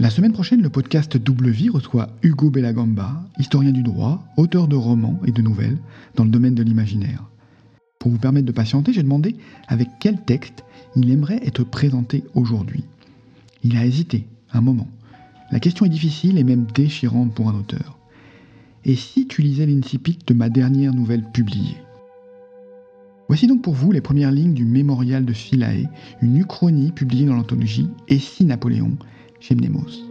La semaine prochaine, le podcast Double Vie reçoit Hugo Bellagamba, historien du droit, auteur de romans et de nouvelles dans le domaine de l'imaginaire. Pour vous permettre de patienter, j'ai demandé avec quel texte il aimerait être présenté aujourd'hui. Il a hésité un moment. La question est difficile et même déchirante pour un auteur. Et si tu lisais l'incipit de ma dernière nouvelle publiée? Voici donc pour vous les premières lignes du mémorial de Philae, une uchronie publiée dans l'anthologie Et si Napoléon? Chez Mnemos.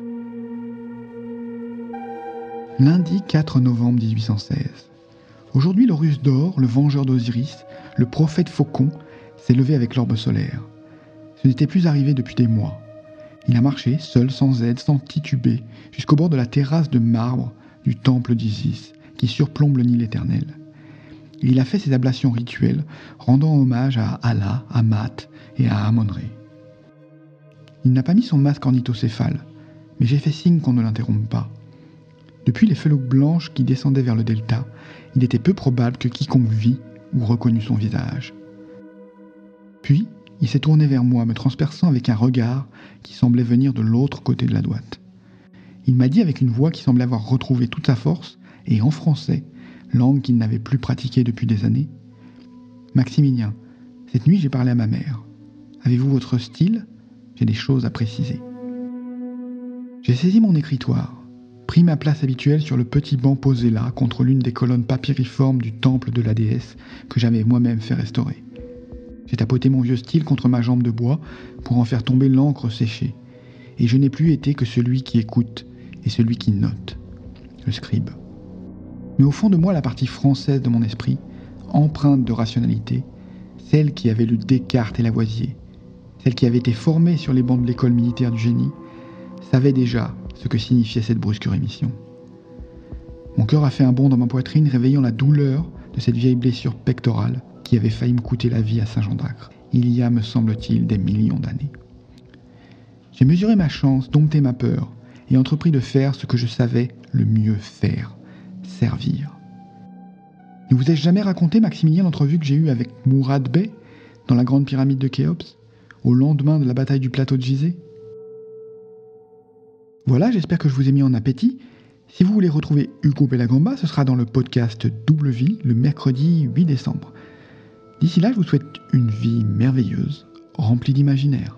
Lundi 4 novembre 1816. Aujourd'hui, russe d'or, le vengeur d'Osiris, le prophète faucon, s'est levé avec l'orbe solaire. Ce n'était plus arrivé depuis des mois. Il a marché, seul, sans aide, sans tituber, jusqu'au bord de la terrasse de marbre du temple d'Isis, qui surplombe le Nil éternel. il a fait ses ablations rituelles, rendant hommage à Allah, à Mat et à Amon-Ré. Il n'a pas mis son masque ornithocéphale, mais j'ai fait signe qu'on ne l'interrompe pas. Depuis les feuilles blanches qui descendaient vers le delta, il était peu probable que quiconque vit ou reconnût son visage. Puis, il s'est tourné vers moi, me transperçant avec un regard qui semblait venir de l'autre côté de la droite. Il m'a dit avec une voix qui semblait avoir retrouvé toute sa force, et en français, langue qu'il n'avait plus pratiquée depuis des années. Maximilien, cette nuit j'ai parlé à ma mère. Avez-vous votre style? J'ai des choses à préciser. J'ai saisi mon écritoire, pris ma place habituelle sur le petit banc posé là contre l'une des colonnes papyriformes du temple de la déesse que j'avais moi-même fait restaurer. J'ai tapoté mon vieux style contre ma jambe de bois pour en faire tomber l'encre séchée, et je n'ai plus été que celui qui écoute et celui qui note, le scribe. Mais au fond de moi, la partie française de mon esprit, empreinte de rationalité, celle qui avait lu Descartes et Lavoisier, celle qui avait été formée sur les bancs de l'école militaire du génie, savait déjà ce que signifiait cette brusque rémission. Mon cœur a fait un bond dans ma poitrine, réveillant la douleur de cette vieille blessure pectorale qui avait failli me coûter la vie à Saint-Jean d'Acre, il y a, me semble-t-il, des millions d'années. J'ai mesuré ma chance, dompté ma peur, et entrepris de faire ce que je savais le mieux faire, servir. Ne vous ai-je jamais raconté, Maximilien, l'entrevue que j'ai eue avec Mourad Bey dans la grande pyramide de Khéops? Au lendemain de la bataille du plateau de Gizeh Voilà, j'espère que je vous ai mis en appétit. Si vous voulez retrouver Hugo Bellagamba, ce sera dans le podcast Double Vie le mercredi 8 décembre. D'ici là, je vous souhaite une vie merveilleuse, remplie d'imaginaire.